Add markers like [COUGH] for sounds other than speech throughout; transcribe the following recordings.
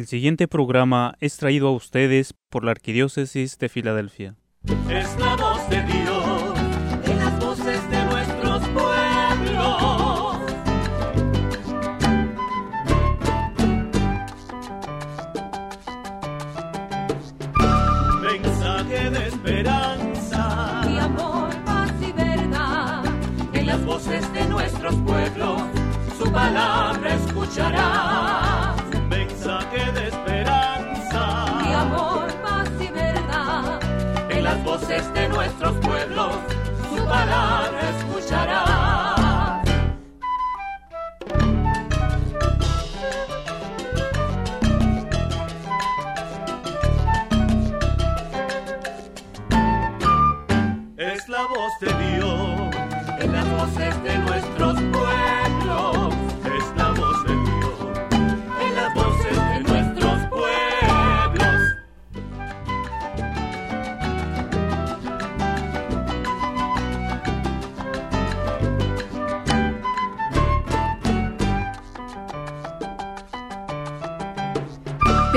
El siguiente programa es traído a ustedes por la Arquidiócesis de Filadelfia. Es la voz de Dios en las voces de nuestros pueblos. Mensaje de esperanza y amor, paz y verdad. en las voces de nuestros pueblos. Su palabra escucharás. De nuestros pueblos. Su palabra escucharás.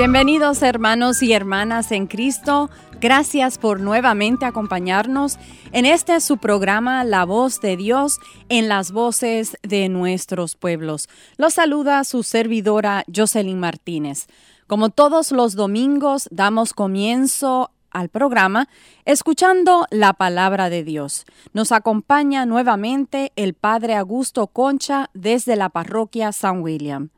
Bienvenidos hermanos y hermanas en Cristo. Gracias por nuevamente acompañarnos en este su programa La voz de Dios en las voces de nuestros pueblos. Los saluda su servidora Jocelyn Martínez. Como todos los domingos damos comienzo al programa escuchando la palabra de Dios. Nos acompaña nuevamente el Padre Augusto Concha desde la parroquia San William.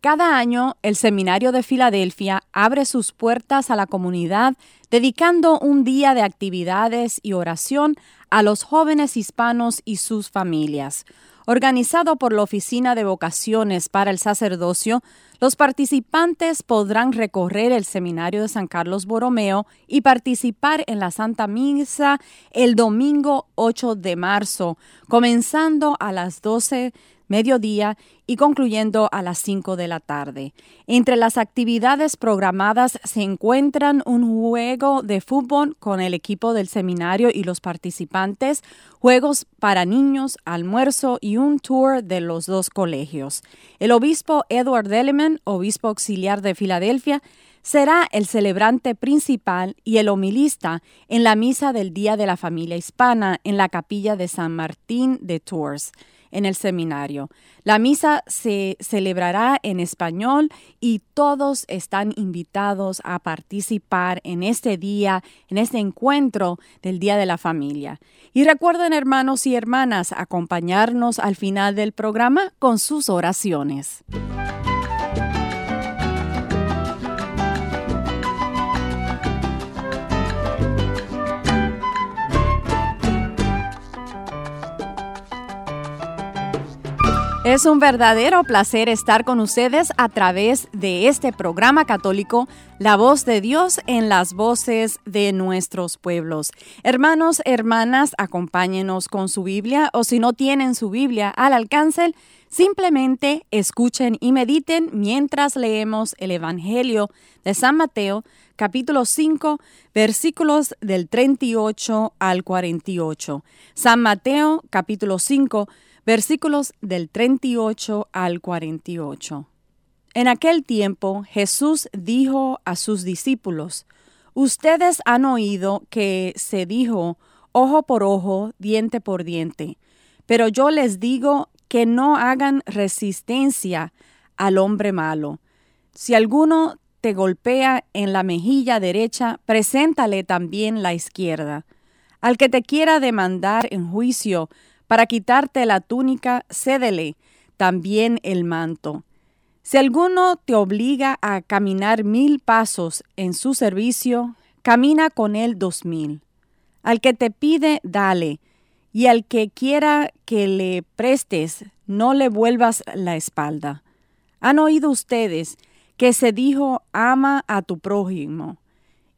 Cada año, el Seminario de Filadelfia abre sus puertas a la comunidad dedicando un día de actividades y oración a los jóvenes hispanos y sus familias. Organizado por la Oficina de Vocaciones para el Sacerdocio, los participantes podrán recorrer el Seminario de San Carlos Borromeo y participar en la Santa Misa el domingo 8 de marzo, comenzando a las 12 mediodía y concluyendo a las 5 de la tarde. Entre las actividades programadas se encuentran un juego de fútbol con el equipo del seminario y los participantes, juegos para niños, almuerzo y un tour de los dos colegios. El obispo Edward Deleman, obispo auxiliar de Filadelfia, será el celebrante principal y el homilista en la misa del Día de la Familia Hispana en la capilla de San Martín de Tours en el seminario. La misa se celebrará en español y todos están invitados a participar en este día, en este encuentro del Día de la Familia. Y recuerden, hermanos y hermanas, acompañarnos al final del programa con sus oraciones. Es un verdadero placer estar con ustedes a través de este programa católico, La voz de Dios en las voces de nuestros pueblos. Hermanos, hermanas, acompáñenos con su Biblia o si no tienen su Biblia al alcance, simplemente escuchen y mediten mientras leemos el Evangelio de San Mateo, capítulo 5, versículos del 38 al 48. San Mateo, capítulo 5, versículos del 38 al 48. En aquel tiempo Jesús dijo a sus discípulos, Ustedes han oído que se dijo ojo por ojo, diente por diente, pero yo les digo que no hagan resistencia al hombre malo. Si alguno te golpea en la mejilla derecha, preséntale también la izquierda. Al que te quiera demandar en juicio, para quitarte la túnica, cédele también el manto. Si alguno te obliga a caminar mil pasos en su servicio, camina con él dos mil. Al que te pide, dale, y al que quiera que le prestes, no le vuelvas la espalda. Han oído ustedes que se dijo, ama a tu prójimo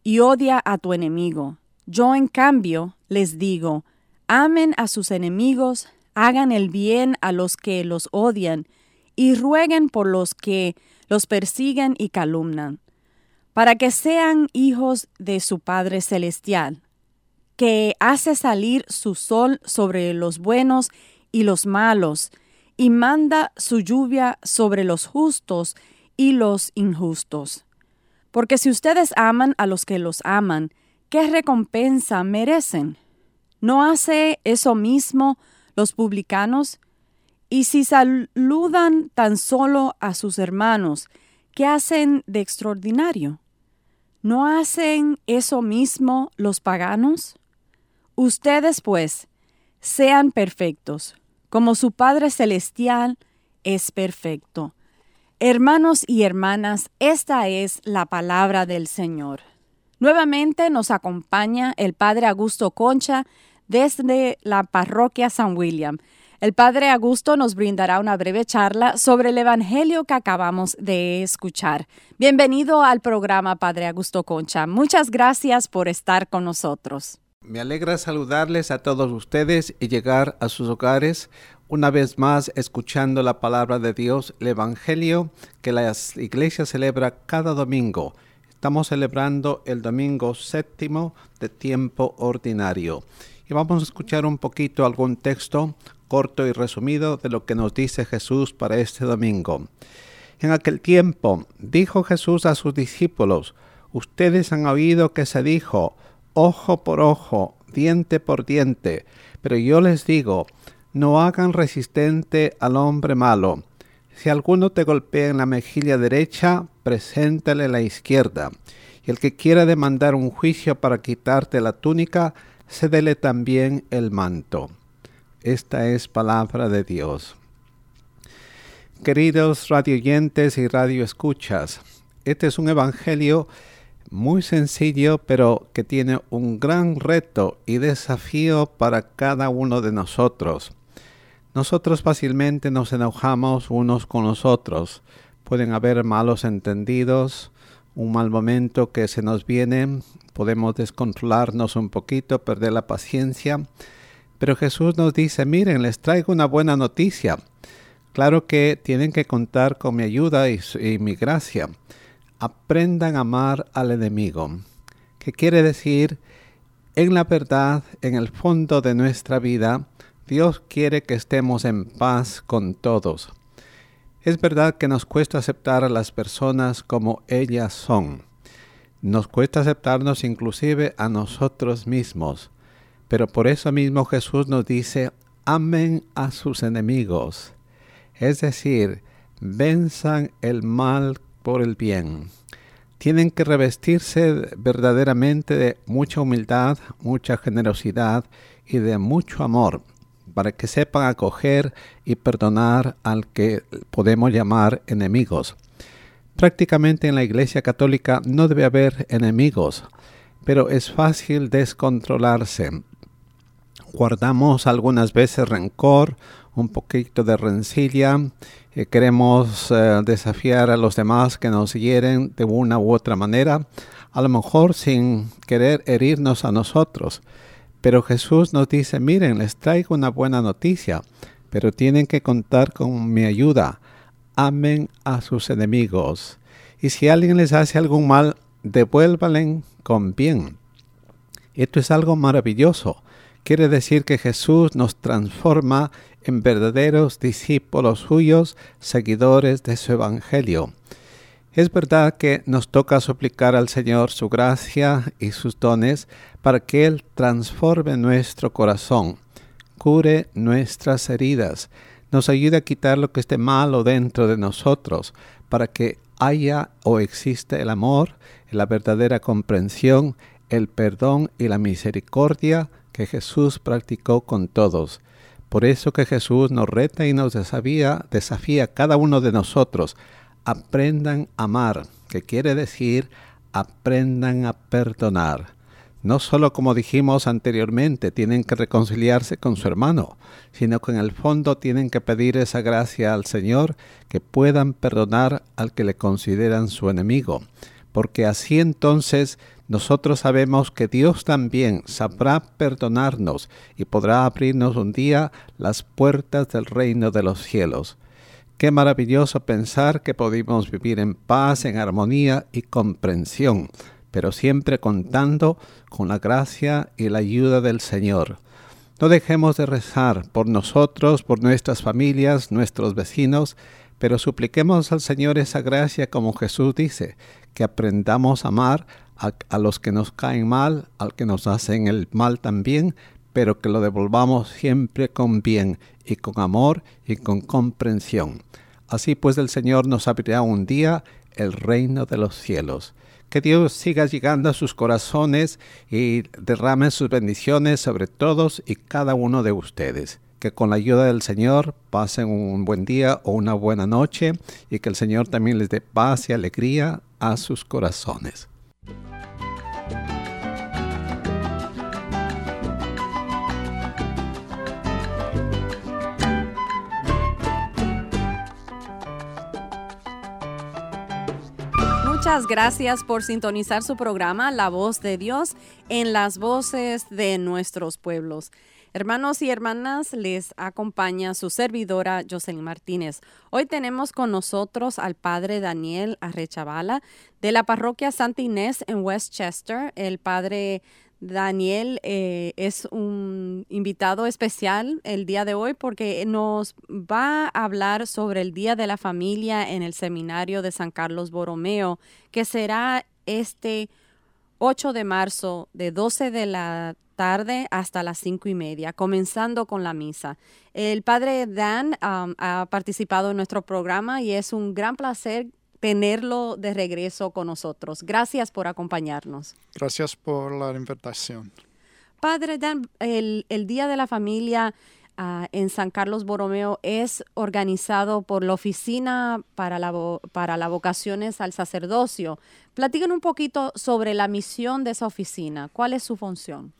y odia a tu enemigo. Yo, en cambio, les digo, Amen a sus enemigos, hagan el bien a los que los odian, y rueguen por los que los persiguen y calumnan, para que sean hijos de su Padre Celestial, que hace salir su sol sobre los buenos y los malos, y manda su lluvia sobre los justos y los injustos. Porque si ustedes aman a los que los aman, ¿qué recompensa merecen? ¿No hace eso mismo los publicanos? Y si saludan tan solo a sus hermanos, ¿qué hacen de extraordinario? ¿No hacen eso mismo los paganos? Ustedes, pues, sean perfectos, como su Padre Celestial es perfecto. Hermanos y hermanas, esta es la palabra del Señor. Nuevamente nos acompaña el Padre Augusto Concha desde la parroquia San William. El Padre Augusto nos brindará una breve charla sobre el Evangelio que acabamos de escuchar. Bienvenido al programa, Padre Augusto Concha. Muchas gracias por estar con nosotros. Me alegra saludarles a todos ustedes y llegar a sus hogares una vez más escuchando la palabra de Dios, el Evangelio que la iglesia celebra cada domingo. Estamos celebrando el domingo séptimo de tiempo ordinario. Y vamos a escuchar un poquito algún texto corto y resumido de lo que nos dice Jesús para este domingo. En aquel tiempo dijo Jesús a sus discípulos, ustedes han oído que se dijo, ojo por ojo, diente por diente, pero yo les digo, no hagan resistente al hombre malo. Si alguno te golpea en la mejilla derecha, preséntale la izquierda. Y el que quiera demandar un juicio para quitarte la túnica, cédele también el manto. Esta es palabra de Dios. Queridos radioyentes y radioescuchas, este es un evangelio muy sencillo, pero que tiene un gran reto y desafío para cada uno de nosotros. Nosotros fácilmente nos enojamos unos con los otros. Pueden haber malos entendidos, un mal momento que se nos viene, podemos descontrolarnos un poquito, perder la paciencia. Pero Jesús nos dice, miren, les traigo una buena noticia. Claro que tienen que contar con mi ayuda y, mi gracia. Aprendan a amar al enemigo. ¿Qué quiere decir? En la verdad, en el fondo de nuestra vida, Dios quiere que estemos en paz con todos. Es verdad que nos cuesta aceptar a las personas como ellas son. Nos cuesta aceptarnos inclusive a nosotros mismos. Pero por eso mismo Jesús nos dice, amen a sus enemigos. Es decir, venzan el mal por el bien. Tienen que revestirse verdaderamente de mucha humildad, mucha generosidad y de mucho amor para que sepan acoger y perdonar al que podemos llamar enemigos. Prácticamente en la Iglesia Católica no debe haber enemigos, pero es fácil descontrolarse. Guardamos algunas veces rencor, un poquito de rencilla, eh, queremos eh, desafiar a los demás que nos hieren de una u otra manera, a lo mejor sin querer herirnos a nosotros. Pero Jesús nos dice, miren, les traigo una buena noticia, pero tienen que contar con mi ayuda. Amen a sus enemigos. Y si alguien les hace algún mal, devuélvanle con bien. Esto es algo maravilloso. Quiere decir que Jesús nos transforma en verdaderos discípulos suyos, seguidores de su Evangelio. Es verdad que nos toca suplicar al Señor su gracia y sus dones para que Él transforme nuestro corazón, cure nuestras heridas, nos ayude a quitar lo que esté malo dentro de nosotros, para que haya o exista el amor, la verdadera comprensión, el perdón y la misericordia que Jesús practicó con todos. Por eso que Jesús nos reta y nos desafía, desafía a cada uno de nosotros aprendan a amar, que quiere decir aprendan a perdonar. No solo como dijimos anteriormente, tienen que reconciliarse con su hermano, sino que en el fondo tienen que pedir esa gracia al Señor que puedan perdonar al que le consideran su enemigo, porque así entonces nosotros sabemos que Dios también sabrá perdonarnos y podrá abrirnos un día las puertas del reino de los cielos. Qué maravilloso pensar que podemos vivir en paz, en armonía y comprensión, pero siempre contando con la gracia y la ayuda del Señor. No dejemos de rezar por nosotros, por nuestras familias, nuestros vecinos, Pero supliquemos al Señor esa gracia como Jesús dice, que aprendamos a amar a, los que nos caen mal, al que nos hacen el mal también, pero que lo devolvamos siempre con bien y con amor y con comprensión. Así pues el Señor nos abrirá un día el reino de los cielos. Que Dios siga llegando a sus corazones y derrame sus bendiciones sobre todos y cada uno de ustedes. Que con la ayuda del Señor pasen un buen día o una buena noche y que el Señor también les dé paz y alegría a sus corazones. Muchas gracias por sintonizar su programa La Voz de Dios en las voces de nuestros pueblos. Hermanos y hermanas, les acompaña su servidora Jocelyn Martínez. Hoy tenemos con nosotros al padre Daniel Arrechavala de la parroquia Santa Inés en Westchester. El padre Daniel eh, es un invitado especial el día de hoy porque nos va a hablar sobre el Día de la Familia en el Seminario de San Carlos Borromeo, que será este 8 de marzo de 12 de la tarde hasta las cinco y media, comenzando con la misa. El padre Dan um, ha participado en nuestro programa y es un gran placer tenerlo de regreso con nosotros. Gracias por acompañarnos. Gracias por la invitación. Padre Dan, el, el Día de la Familia ah, en San Carlos Borromeo es organizado por la Oficina para, la, para las Vocaciones al Sacerdocio. Platiquen un poquito sobre la misión de esa oficina. ¿Cuál es su función?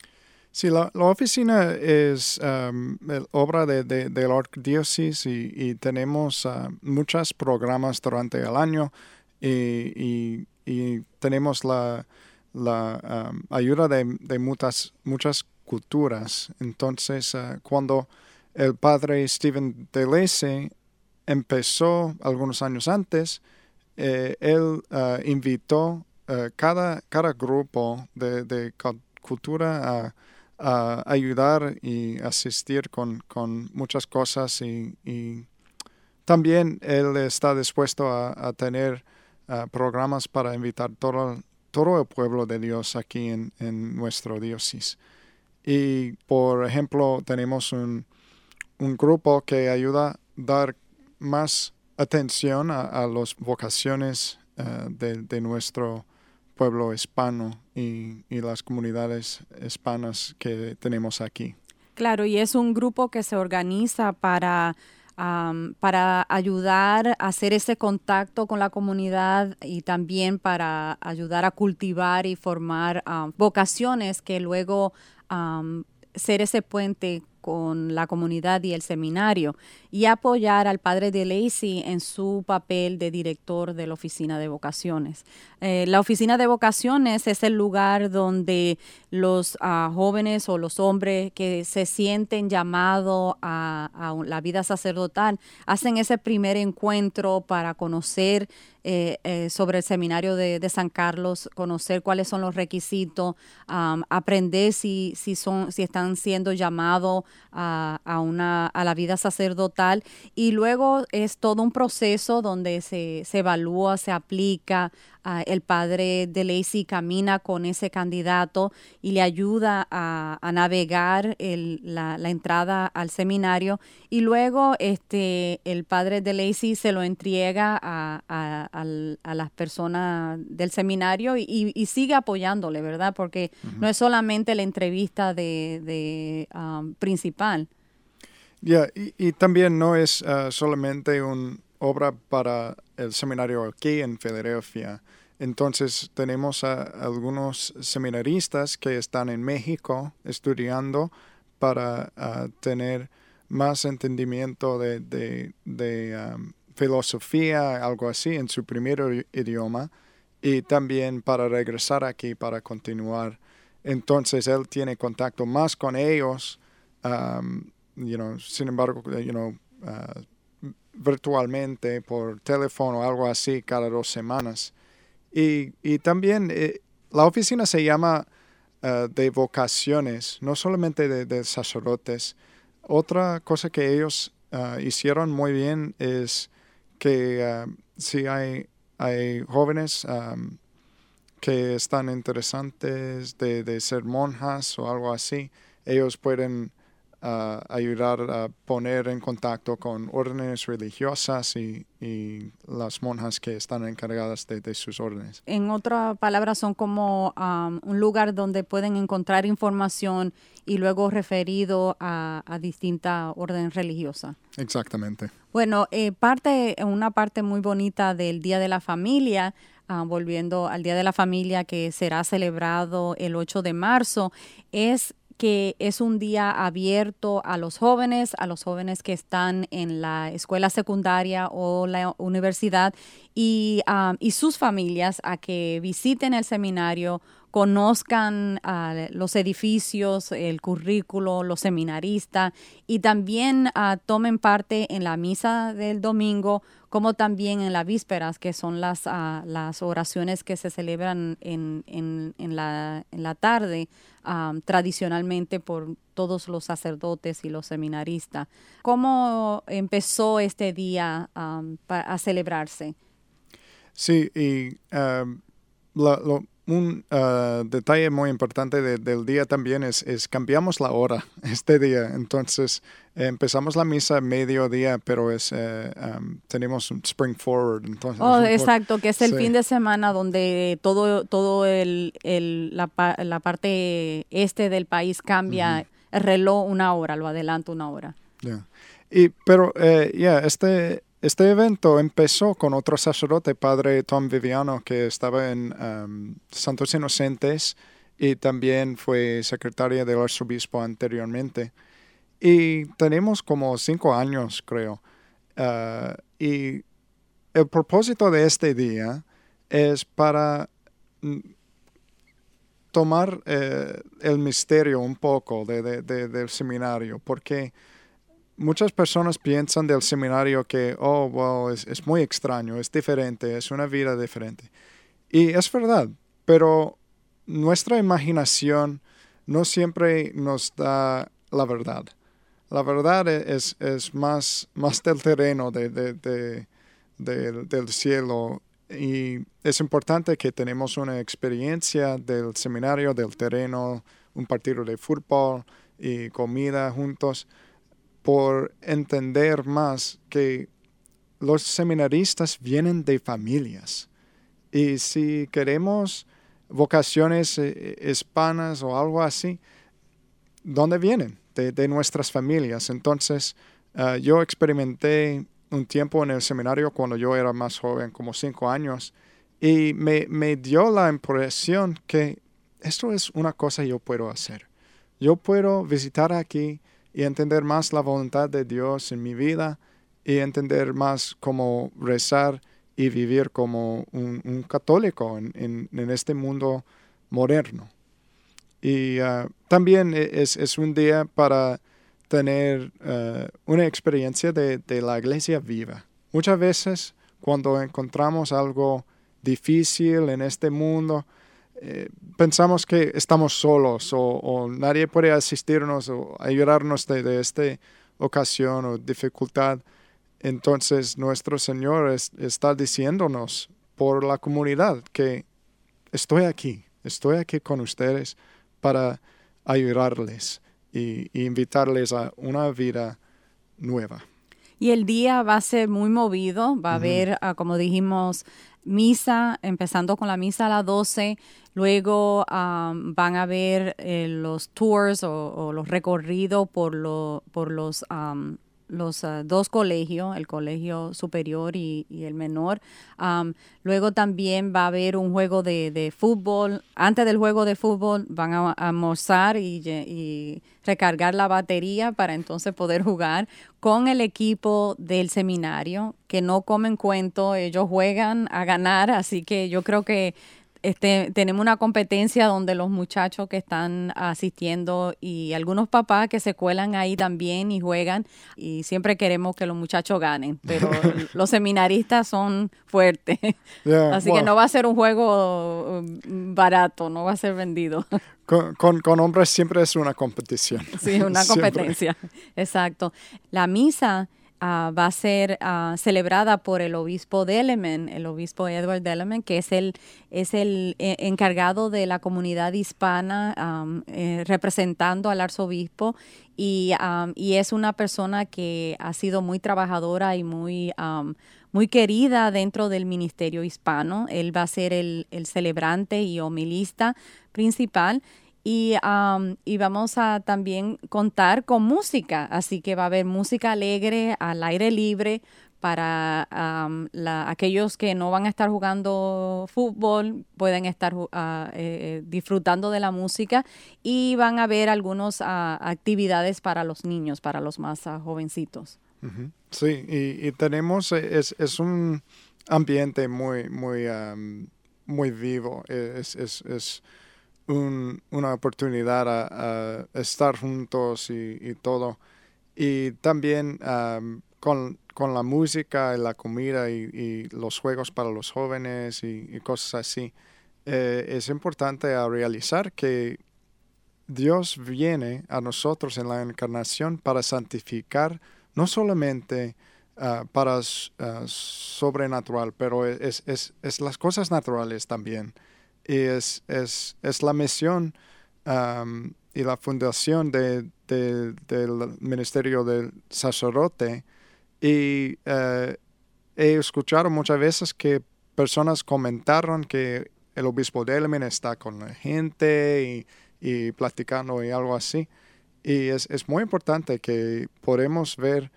Sí, la, la oficina es um, obra de, de, de la arquidiócesis y, tenemos uh, muchos programas durante el año y, y- tenemos la, la um, ayuda de, de muchas, muchas culturas. Entonces, uh, cuando el padre Stephen DeLacy empezó algunos años antes, eh, él uh, invitó uh, cada, cada grupo de, de cu- cultura a a ayudar y asistir con, con muchas cosas y, también él está dispuesto a, a tener ah, programas para invitar todo, todo el pueblo de Dios aquí en, en nuestro diócesis. Y por ejemplo, tenemos un, un grupo que ayuda a dar más atención a, a las vocaciones ah, de, de nuestro pueblo hispano y, las comunidades hispanas que tenemos aquí. Claro, y es un grupo que se organiza para, para ayudar a hacer ese contacto con la comunidad y también para ayudar a cultivar y formar vocaciones que luego ser ese puente con la comunidad y el seminario y apoyar al padre de Lacey en su papel de director de la oficina de vocaciones. Eh, la oficina de vocaciones es el lugar donde los ah, jóvenes o los hombres que se sienten llamados a, la vida sacerdotal hacen ese primer encuentro para conocer eh, eh, sobre el seminario de, San Carlos, conocer cuáles son los requisitos, aprender si, si, son, si están siendo llamados a, a, a la vida sacerdotal y luego es todo un proceso donde se, se evalúa, se aplica, ah, el padre de Lacey camina con ese candidato y le ayuda a, a navegar el- la, la entrada al seminario y luego este, el padre de Lacey se lo entrega a, a- las personas del seminario y, y- y sigue apoyándole, ¿verdad? Porque no es solamente la entrevista de, de, um, principal. Ya, y, también no es ah, solamente una obra para el seminario aquí en Filadelfia. Entonces tenemos a algunos seminaristas que están en México estudiando para ah, tener más entendimiento de, de- am, filosofía, algo así, en su primer idioma, y también para regresar aquí para continuar. Entonces él tiene contacto más con ellos you know, sin embargo, you know, uh, virtualmente por teléfono o algo así cada dos semanas. Y, y también eh, la oficina se llama uh, de vocaciones, no solamente de, sacerdotes. Otra cosa que ellos uh, hicieron muy bien es que si hay, hay jóvenes que están interesantes de, de ser monjas o algo así, ellos pueden ah, ayudar a poner en contacto con órdenes religiosas y, y las monjas que están encargadas de, de sus órdenes. En otras palabras, son como um, un lugar donde pueden encontrar información y luego referido a, a distinta orden religiosa. Exactamente. Bueno, eh, parte, una parte muy bonita del Día de la Familia, ah, volviendo al Día de la Familia que será celebrado el 8 de marzo, es que es un día abierto a los jóvenes, a los jóvenes que están en la escuela secundaria o la universidad y, ah, y sus familias a que visiten el seminario, conozcan ah, los edificios, el currículo, los seminaristas y también ah, tomen parte en la misa del domingo, como también en las vísperas, que son las, ah, las oraciones que se celebran en, en, la, tarde ah, tradicionalmente por todos los sacerdotes y los seminaristas. ¿Cómo empezó este día pa- a celebrarse? Sí, y um, la- lo- un uh, detalle muy importante de- del día también es, es cambiamos la hora [LAUGHS] este día. Entonces empezamos la misa a mediodía, pero es eh, um, tenemos un spring forward. Entonces, Oh, exacto, que es el sí. fin de semana donde todo, todo el, el- la, pa- la parte este del país cambia el reloj una hora, lo adelanta una hora. Y, pero eh, ya, este, este evento empezó con otro sacerdote, padre Tom Viviano, que estaba en um, Santos Inocentes y también fue secretaria del arzobispo anteriormente. Y tenemos como cinco años, creo. Ah, y el propósito de este día es para mm, tomar eh, el misterio un poco de- del seminario, porque muchas personas piensan del seminario que, oh, wow, es, es muy extraño, es diferente, es una vida diferente. Y es verdad, pero nuestra imaginación no siempre nos da la verdad. La verdad e- es, es más, más del terreno, de, de- de- del- del cielo. Y es importante que tenemos una experiencia del seminario, del terreno, un partido de fútbol y comida juntos, por entender más que los seminaristas vienen de familias. Y si queremos vocaciones eh, hispanas o algo así, ¿dónde vienen? De, de nuestras familias. Entonces, ah, yo experimenté un tiempo en el seminario cuando yo era más joven, como cinco años, y me, me dio la impresión que esto es una cosa que yo puedo hacer. Yo puedo visitar aquí y entender más la voluntad de Dios en mi vida y entender más cómo rezar y vivir como un, católico en, en- este mundo moderno. Y ah, también e- es, es un día para tener eh, una experiencia de, de la iglesia viva. Muchas veces cuando encontramos algo difícil en este mundo, eh, pensamos que estamos solos o, nadie puede asistirnos o ayudarnos de, esta ocasión o dificultad. Entonces nuestro Señor es- está diciéndonos por la comunidad que estoy aquí, estoy aquí con ustedes para ayudarles y, y invitarles a una vida nueva. Y el día va a ser muy movido, va a haber, ah, como dijimos, misa, empezando con la misa a las 12, luego am, van a ver eh, los tours o, o los recorridos por, lo, por los, am, los ah, dos colegios, el colegio superior y, el menor. Am, luego también va a haber un juego de, fútbol. Antes del juego de fútbol van a, a almorzar y recargar la batería para entonces poder jugar con el equipo del seminario, que no comen cuento, ellos juegan a ganar, así que yo creo que este, tenemos una competencia donde los muchachos que están asistiendo y algunos papás que se cuelan ahí también y juegan y siempre queremos que los muchachos ganen, pero [LAUGHS] los seminaristas son fuertes, [LAUGHS] Yeah, así que no va a ser un juego um, barato, no va a ser vendido. [LAUGHS] Con, con- con hombres siempre es una competición. Sí, una Siempre. competencia. Exacto. La misa ah, va a ser ah, celebrada por el obispo Delemen, el obispo Edward Delemen, que es el, es el eh, encargado de la comunidad hispana am, eh, representando al arzobispo y, am, y es una persona que ha sido muy trabajadora y muy, am, muy querida dentro del ministerio hispano. Él va a ser el, el celebrante y homilista principal. Y, am, y vamos a también contar con música, así que va a haber música alegre al aire libre para la- aquellos que no van a estar jugando fútbol, pueden estar ah, eh, disfrutando de la música y van a haber algunas actividades para los niños, para los más ah, jovencitos. Sí, y, tenemos, eh, es, es un ambiente muy, muy, muy vivo. Es, es un- una oportunidad a, estar juntos y, todo. Y también am, con, con la música y la comida y, los juegos para los jóvenes y, cosas así, eh, es importante a realizar que Dios viene a nosotros en la encarnación para santificar no solamente ah, para ah, sobrenatural, pero es, es, es las cosas naturales también. Y es, es, es la misión y la fundación de, de- del ministerio del sacerdote. Y eh, he escuchado muchas veces que personas comentaron que el obispo de Elmen está con la gente y, y platicando y algo así. Y es, es muy importante que podemos ver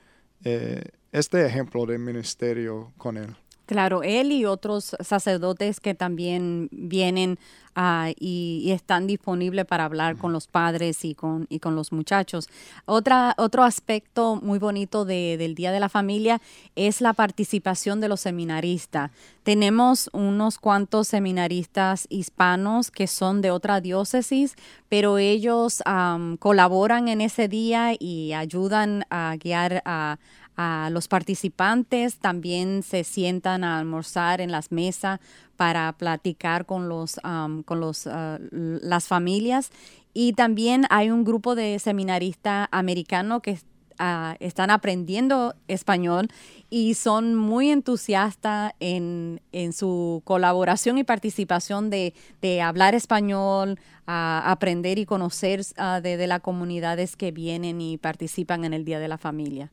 eh, este ejemplo de ministerio con él. Claro, él y otros sacerdotes que también vienen ah, y, y están disponibles para hablar con los padres y con, y con los muchachos. Otra, otro aspecto muy bonito de- del Día de la Familia es la participación de los seminaristas. Tenemos unos cuantos seminaristas hispanos que son de otra diócesis, pero ellos am, colaboran en ese día y ayudan a guiar a a los participantes también se sientan a almorzar en las mesas para platicar con los am, con los ah, las familias y también hay un grupo de seminaristas americanos que ah, están aprendiendo español y son muy entusiastas en, en su colaboración y participación de, de hablar español, aprender y conocer ah, de, de las comunidades que vienen y participan en el Día de la Familia.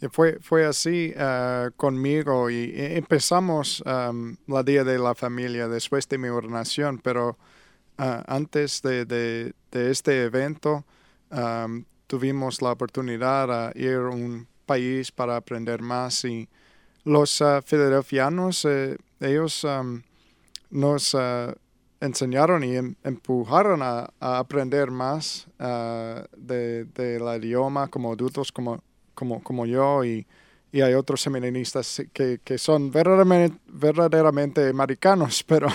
Y fue, fue así ah, conmigo y empezamos am, la Día de la Familia después de mi ordenación, pero ah, antes de, de- de este evento tuvimos la oportunidad a ir a un país para aprender más y los ah, filadelfianos, eh, ellos nos ah, enseñaron y em- empujaron a, aprender más ah, de, del idioma como adultos como, como, como yo y, y hay otros seminaristas que, que son verdaderamente, verdaderamente americanos, [LAUGHS] pero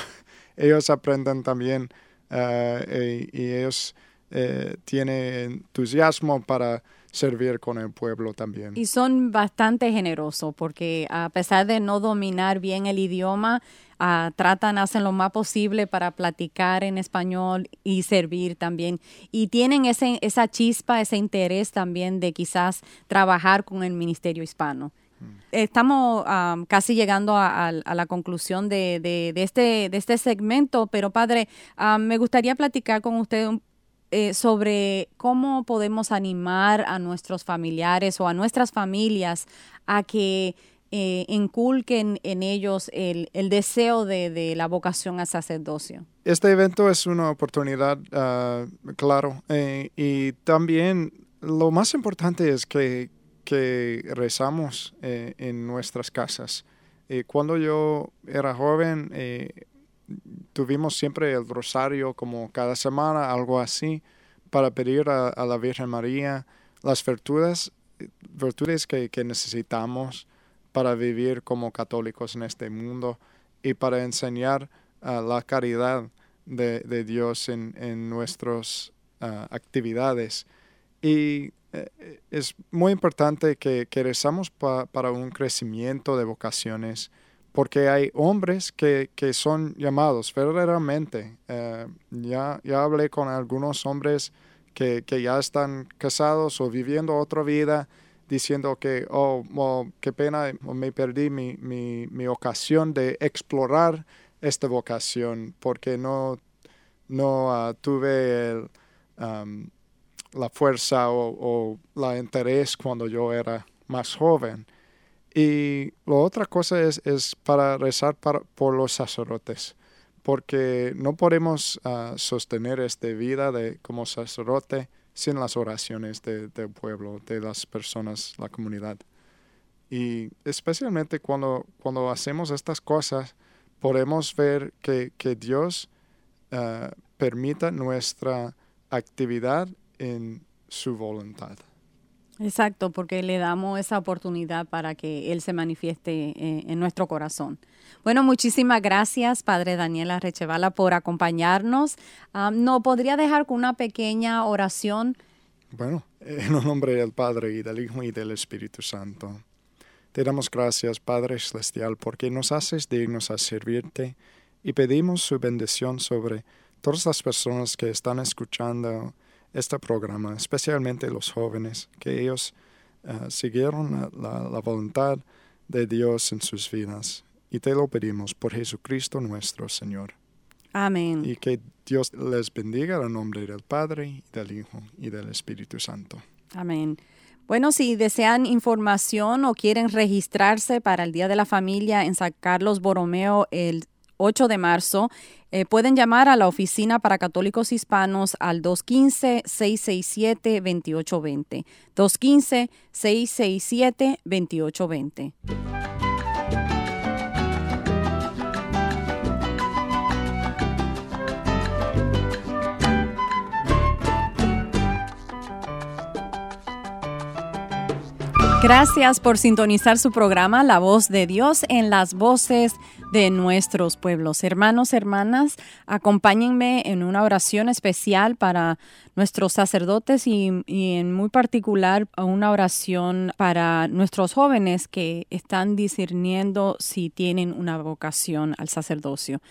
ellos aprenden también y, y ellos eh, tienen entusiasmo para servir con el pueblo también. Y son bastante generosos porque a pesar de no dominar bien el idioma, ah, tratan, hacen lo más posible para platicar en español y servir también. Y tienen ese, esa chispa, ese interés también de quizás trabajar con el ministerio hispano. Estamos am, casi llegando a, a- a la conclusión de, de- de este, de este segmento, pero padre, am, me gustaría platicar con usted un eh, sobre cómo podemos animar a nuestros familiares o a nuestras familias a que eh, inculquen en ellos el, deseo de, la vocación al sacerdocio. Este evento es una oportunidad, ah, claro, eh, y también lo más importante es que, rezamos en nuestras casas. Cuando yo era joven, tuvimos siempre el rosario como cada semana, algo así, para pedir a, a la Virgen María las virtudes, virtudes que, que necesitamos para vivir como católicos en este mundo y para enseñar ah, la caridad de, de Dios en, en nuestras ah, actividades. Y eh, es muy importante que, que rezamos pa- para un crecimiento de vocaciones, porque hay hombres que, que son llamados verdaderamente. Eh, ya, ya hablé con algunos hombres que, que ya están casados o viviendo otra vida, diciendo que, oh, oh, qué pena, me perdí mi, mi, mi ocasión de explorar esta vocación porque no, no ah, tuve el, la fuerza o, o la interés cuando yo era más joven. Y la otra cosa es, es para rezar por los sacerdotes, porque no podemos ah, sostener esta vida de, como sacerdote sin las oraciones de- del pueblo, de las personas, la comunidad. Y especialmente cuando, cuando hacemos estas cosas, podemos ver que, que Dios ah, permita nuestra actividad en su voluntad. Exacto, porque le damos esa oportunidad para que Él se manifieste eh, en nuestro corazón. Bueno, muchísimas gracias, Padre Daniela Rechevala, por acompañarnos. Ah, ¿No podría dejar con una pequeña oración? Bueno, en el nombre del Padre y del Hijo y del Espíritu Santo. Te damos gracias, Padre Celestial, porque nos haces dignos a servirte y pedimos su bendición sobre todas las personas que están escuchando este programa, especialmente los jóvenes, que ellos eh, siguieron la, voluntad de Dios en sus vidas. Y te lo pedimos por Jesucristo nuestro Señor. Amén. Y que Dios les bendiga en el nombre del Padre, y del Hijo y del Espíritu Santo. Amén. Bueno, si desean información o quieren registrarse para el Día de la Familia en San Carlos Borromeo el 8 de marzo, eh, pueden llamar a la Oficina para Católicos Hispanos al 215-667-2820. 215-667-2820. Gracias por sintonizar su programa La Voz de Dios en las voces de nuestros pueblos. Hermanos, hermanas, acompáñenme en una oración especial para nuestros sacerdotes y, y en muy particular una oración para nuestros jóvenes que están discerniendo si tienen una vocación al sacerdocio.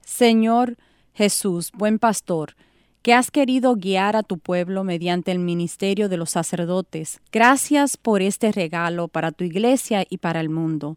Señor Jesús, buen pastor, que has querido guiar a tu pueblo mediante el ministerio de los sacerdotes. Gracias por este regalo para tu iglesia y para el mundo.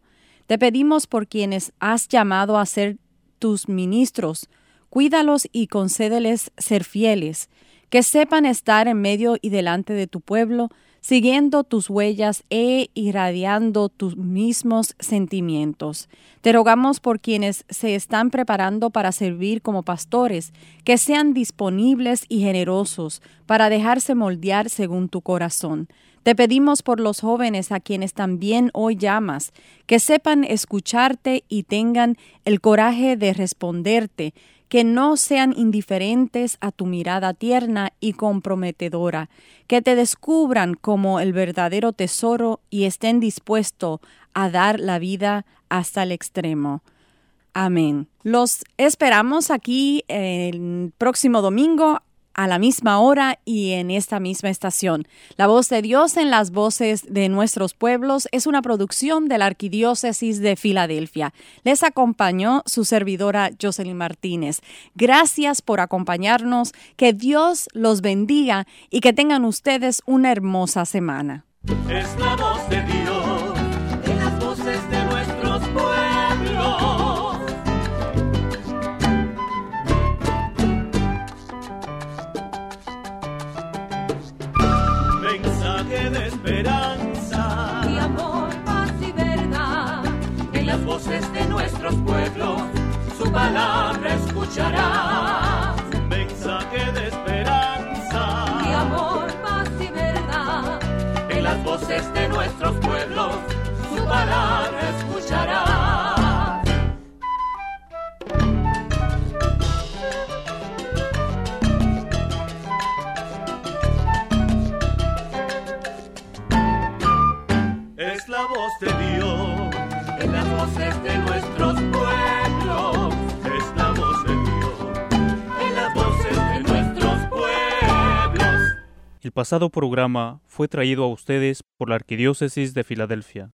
Te pedimos por quienes has llamado a ser tus ministros, cuídalos y concédeles ser fieles, que sepan estar en medio y delante de tu pueblo, siguiendo tus huellas e irradiando tus mismos sentimientos. Te rogamos por quienes se están preparando para servir como pastores, que sean disponibles y generosos para dejarse moldear según tu corazón. Te pedimos por los jóvenes a quienes también hoy llamas, que sepan escucharte y tengan el coraje de responderte, que no sean indiferentes a tu mirada tierna y comprometedora, que te descubran como el verdadero tesoro y estén dispuestos a dar la vida hasta el extremo. Amén. Los esperamos aquí el próximo domingo a la misma hora y en esta misma estación. La voz de Dios en las voces de nuestros pueblos es una producción de la Arquidiócesis de Filadelfia. Les acompañó su servidora Jocelyn Martínez. Gracias por acompañarnos, que Dios los bendiga y que tengan ustedes una hermosa semana. Es la voz de Dios escucharás. Mensaje de esperanza Y amor, paz y verdad. en las voces de nuestros pueblos. Su palabra escucharás. El pasado programa fue traído a ustedes por la Arquidiócesis de Filadelfia.